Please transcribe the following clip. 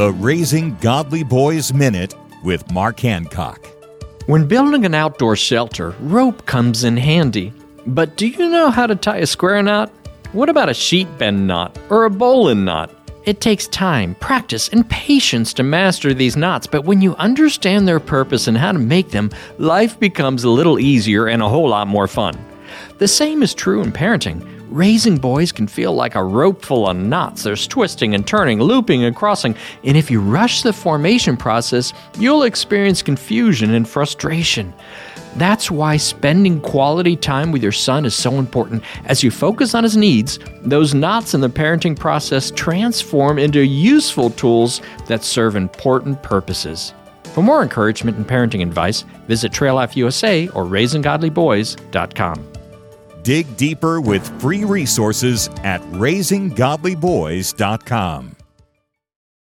The Raising Godly Boys Minute with Mark Hancock. When building an outdoor shelter, rope comes in handy. But do you know how to tie a square knot? What about a sheet bend knot or a bowline knot? It takes time, practice, and patience to master these knots, but when you understand their purpose and how to make them, life becomes a little easier and a whole lot more fun. The same is true in parenting. Raising boys can feel like a rope full of knots. There's twisting and turning, looping and crossing, and if you rush the formation process, you'll experience confusion and frustration. That's why spending quality time with your son is so important. As you focus on his needs, those knots in the parenting process transform into useful tools that serve important purposes. For more encouragement and parenting advice, visit Trail Life USA or RaisingGodlyBoys.com. Dig deeper with free resources at raisinggodlyboys.com.